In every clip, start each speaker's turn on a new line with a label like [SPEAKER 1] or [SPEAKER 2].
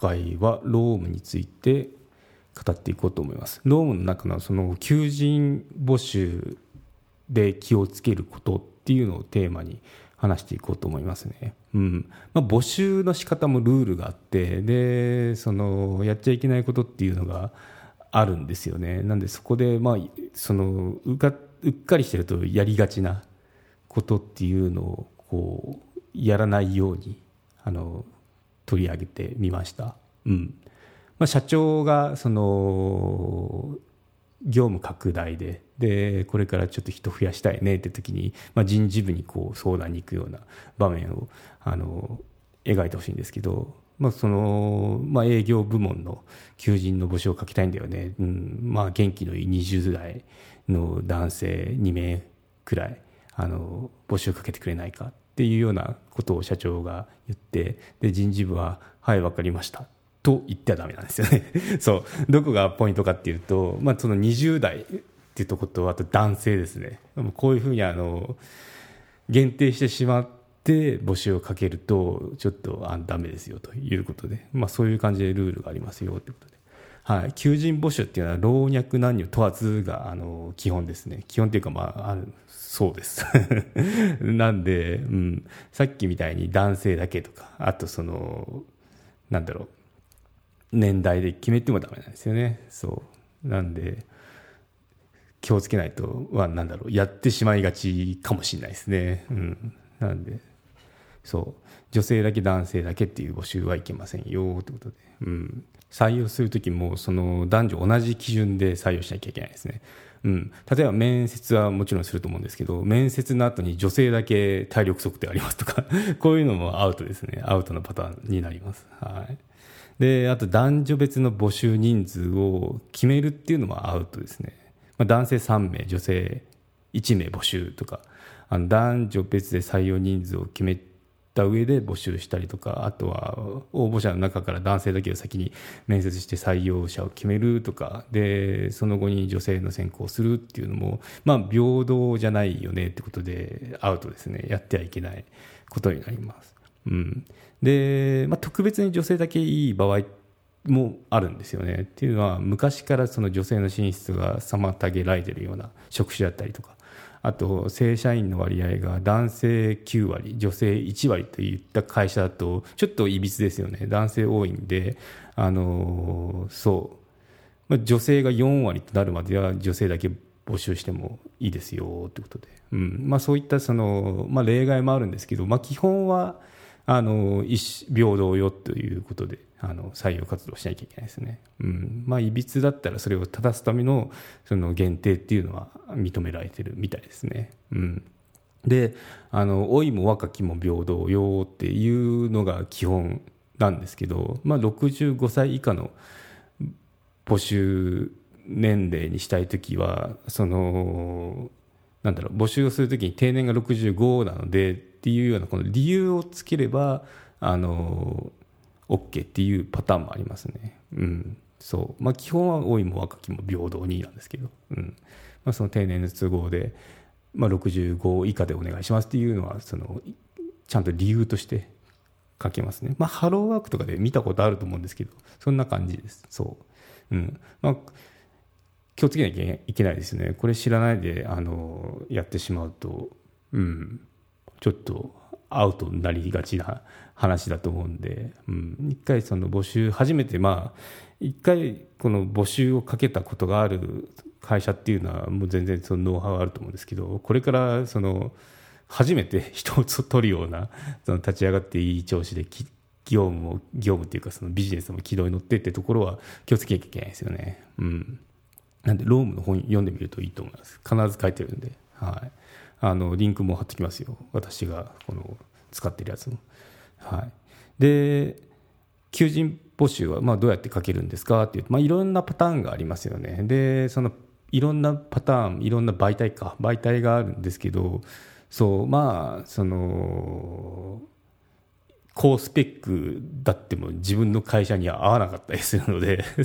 [SPEAKER 1] 回はロームについて語っていこうと思いますロームの中のその求人募集で気をつけることっていうのをテーマに話していこうと思いますね。うんまあ、募集の仕方もルールがあってでそのやっちゃいけないことっていうのがあるんですよね。なんでそこで、まあ、そのうかうっかりしてるとやりがちなことっていうのをこうやらないようにあの取り上げてみました。うん。まあ、社長がその業務拡大ででこれからちょっと人増やしたいねって時に、まあ、人事部にこう相談に行くような場面をあの描いてほしいんですけど、まあそのまあ、営業部門の求人の募集をかけたいんだよね、うん。まあ、元気のいい20代の男性2名くらいあの募集かけてくれないかっていうようなことを社長が言ってで人事部は「はい分かりました」と言ってはだめなんですよね。そう。どこがポイントかっていうと、まあ、その20代っていうとことあと男性ですね。こういうふうにあの限定してしまって募集をかけるとちょっとあダメですよということで、まあ、そういう感じでルールがありますよということで。はい、求人募集っていうのは老若男女問わずがあの基本ですね。基本っていうかまああるそうです。なんで、うん、さっきみたいに男性だけとかあとそのなんだろう。年代で決めてもダメなんですよね。そう。なんで気をつけないとはなんだろう。やってしまいがちかもしれないですね。うん。なんでそう。女性だけ男性だけっていう募集はいけませんよってことで、うん、採用する時もその男女同じ基準で採用しなきゃいけないですね。うん、例えば面接はもちろんすると思うんですけど面接の後に女性だけ体力測定ありますとか こういうのもアウトですね。アウトのパターンになります、はい、であと男女別の募集人数を決めるっていうのもアウトですね、まあ、男性3名女性1名募集とか。あの男女別で採用人数を決めた上で募集したりとかあとは応募者の中から男性だけを先に面接して採用者を決めるとかでその後に女性の選考をするっていうのも、まあ、平等じゃないよねってことでアウトですねやってはいけないことになります。うんで、まあ、特別に女性だけいい場合もあるんですよね。っていうのは昔からその女性の進出が妨げられてるような職種だったりとかあと正社員の割合が男性9割女性1割といった会社だとちょっといびつですよね。男性多いんであのそう、まあ、女性が4割となるまでは女性だけ募集してもいいですよということで、うん。まあ、そういったその、まあ、例外もあるんですけど、まあ、基本はあの平等よということで。あの採用活動しなきゃいけないですね。うんまあ、いびつだったらそれを正すためのその限定っていうのは認められてるみたいですね。うん、であの老いも若きも平等よっていうのが基本なんですけど、まあ、65歳以下の募集年齢にしたい時はそのなんだろう募集をするときに定年が65なのでっていうようなこの理由をつければあの OK っていうパターンもありますね。うん。そう。まあ、基本は老いも若きも平等になんですけど、うん。まあ、その定年の都合で、まあ、65以下でお願いしますっていうのはそのちゃんと理由として書けますね、まあ、ハローワークとかで見たことあると思うんですけどそんな感じです。そう、うん。まあ、気をつけなきゃいけないですね。これ知らないであのやってしまうと、うん、ちょっとアウトになりがちな話だと思うんで、うん、一回その募集初めてまあ一回この募集をかけたことがある会社っていうのはもう全然そのノウハウあると思うんですけどこれからその初めて人を取るような その立ち上がっていい調子で業務も業務っていうかそのビジネスも軌道に乗ってってところは気をつけなきゃいけないですよね。うん、なんでロームの本読んでみるといいと思います必ず書いてるんで。はいあのリンクも貼ってきますよ。私がこの使ってるやつを。はい、で求人募集はまあどうやって書けるんですかっていう、まあ、いろんなパターンがありますよね。でそのいろんなパターンいろんな媒体か媒体があるんですけどそうまあその高スペックだっても自分の会社には合わなかったりするので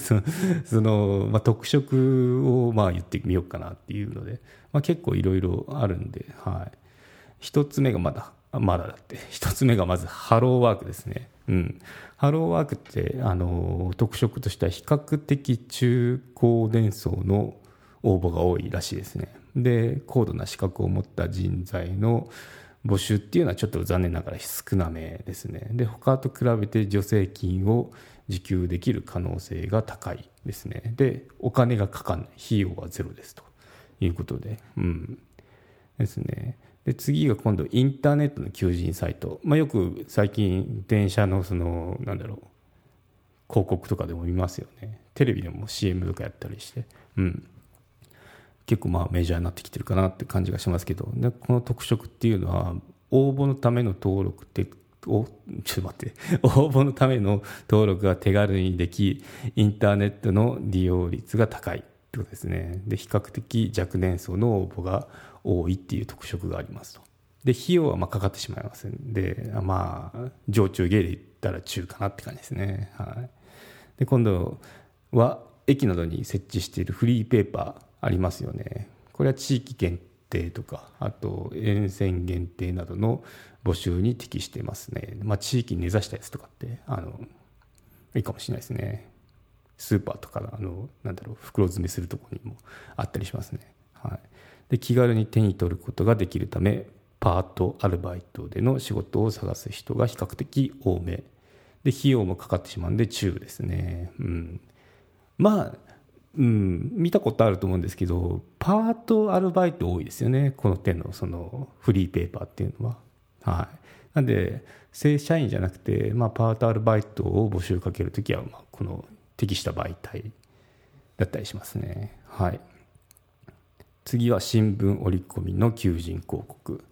[SPEAKER 1] その、まあ、特色をまあ言ってみようかなっていうので、まあ、結構いろいろあるんで、はい、一つ目がまだまだだって。一つ目がまずハローワークですね、うん、ハローワークってあの特色としては比較的中高年層の応募が多いらしいですね。で高度な資格を持った人材の募集っていうのはちょっと残念ながら少なめですね。で他と比べて助成金を受給できる可能性が高いですね。でお金がかかんない費用はゼロですということで。うん。ですね。で次が今度インターネットの求人サイト、まあ、よく最近電車のそのなんだろう広告とかでも見ますよね。テレビでも CM とかやったりして。うん。結構まあメジャーになってきてるかなって感じがしますけど。でこの特色っていうのは応募のための登録っておちょっと待って。応募のための登録が手軽にできインターネットの利用率が高いってことですね。で比較的若年層の応募が多いっていう特色がありますと。で費用はまあかかってしまいますん。でまあ上中下で言ったら中かなって感じですね。はい。で今度は駅などに設置しているフリーペーパーありますよね。これは地域限定とかあと沿線限定などの募集に適してますね。まあ、地域に根ざしたやつとかってあのいいかもしれないですね。スーパーとかあのなんだろう袋詰めするとこにもあったりしますね。はい、で気軽に手に取ることができるためパートアルバイトでの仕事を探す人が比較的多めで費用もかかってしまうんで中ですね。うん、まあうん、見たことあると思うんですけどパートアルバイト多いですよねこの手のそのフリーペーパーっていうのは。はい、なんで正社員じゃなくて、まあ、パートアルバイトを募集かけるときは、まあ、この適した媒体だったりしますね。はい、次は新聞折り込みの求人広告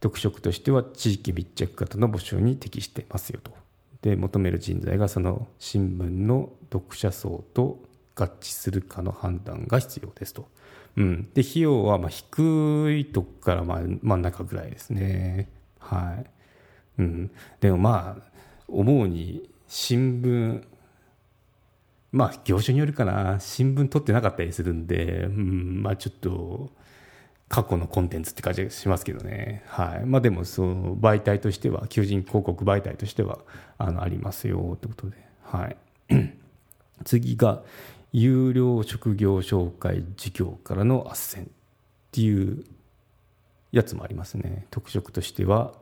[SPEAKER 1] 特色としては地域密着型の募集に適してますよとで求める人材がその新聞の読者層と合致するかの判断が必要ですと。うん、で費用はまあ低いとこからま真ん中ぐらいですね。はい。うん、でもまあ思うに新聞まあ業種によるかな。新聞取ってなかったりするんで、うん、まあちょっと過去のコンテンツって感じがしますけどね、はい。まあ、でもその媒体としては求人広告媒体としてはあのありますよってことで、はい、次が有料職業紹介事業からの斡旋っていうやつもありますね。特色としては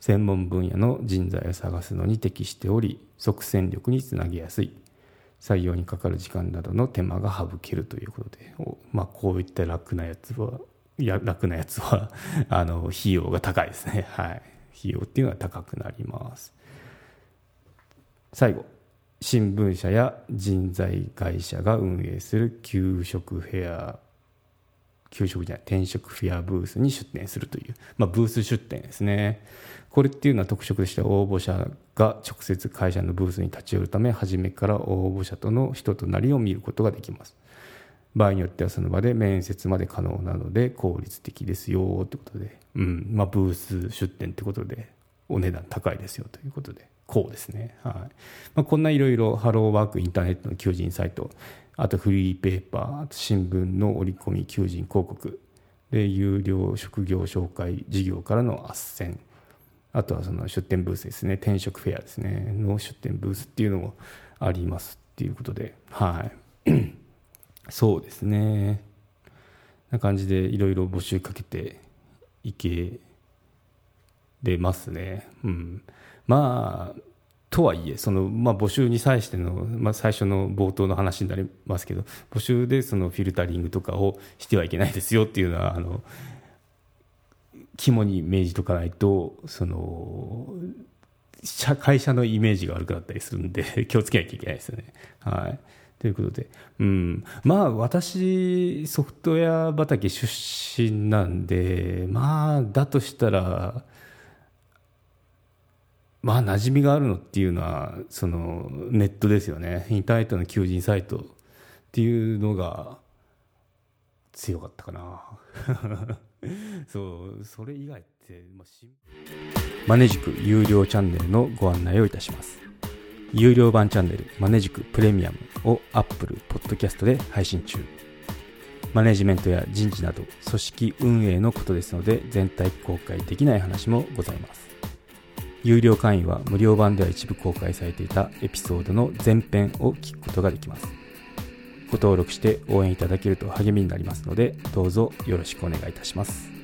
[SPEAKER 1] 専門分野の人材を探すのに適しており即戦力につなげやすい採用にかかる時間などの手間が省けるということで、まあ、こういった楽なやつはや楽なやつは あの費用が高いですね。はい。費用っていうのは高くなります。最後。新聞社や人材会社が運営する給食フェア給食じゃない転職フェアブースに出店するという、まあ、ブース出店ですね。これっていうのは特色として応募者が直接会社のブースに立ち寄るため初めから応募者との人となりを見ることができます。場合によってはその場で面接まで可能なので効率的ですよということで、うん。まあ、ブース出店ということでお値段高いですよということで。こうですね。はいまあ、こんないろいろハローワークインターネットの求人サイト、あとフリーペーパー、新聞の折り込み求人広告、で有料職業紹介事業からの斡旋、あとはその出店ブースですね、転職フェアですね、の出店ブースっていうのもありますっていうことで、はい。そうですね。な感じでいろいろ募集かけていけれますね。うん。まあとはいえその、まあ、募集に際しての、まあ、最初の冒頭の話になりますけど募集でそのフィルタリングとかをしてはいけないですよっていうのはあの肝に銘じとかないとその会社のイメージが悪くなったりするんで 気をつけなきゃいけないですよね。はいということで、うん、まあ私ソフトウェア畑出身なんでまあだとしたらまあ馴染みがあるのっていうのはそのネットですよね。インターネットの求人サイトっていうのが強かったかな。そうそれ以外って、まあ、マネジク有料チャンネルのご案内をいたします。有料版チャンネルマネジクプレミアムを Apple Podcast で配信中。マネジメントや人事など組織運営のことですので全体公開できない話もございます。有料会員は無料版では一部公開されていたエピソードの前編を聞くことができます。ご登録して応援いただけると励みになりますのでどうぞよろしくお願いいたします。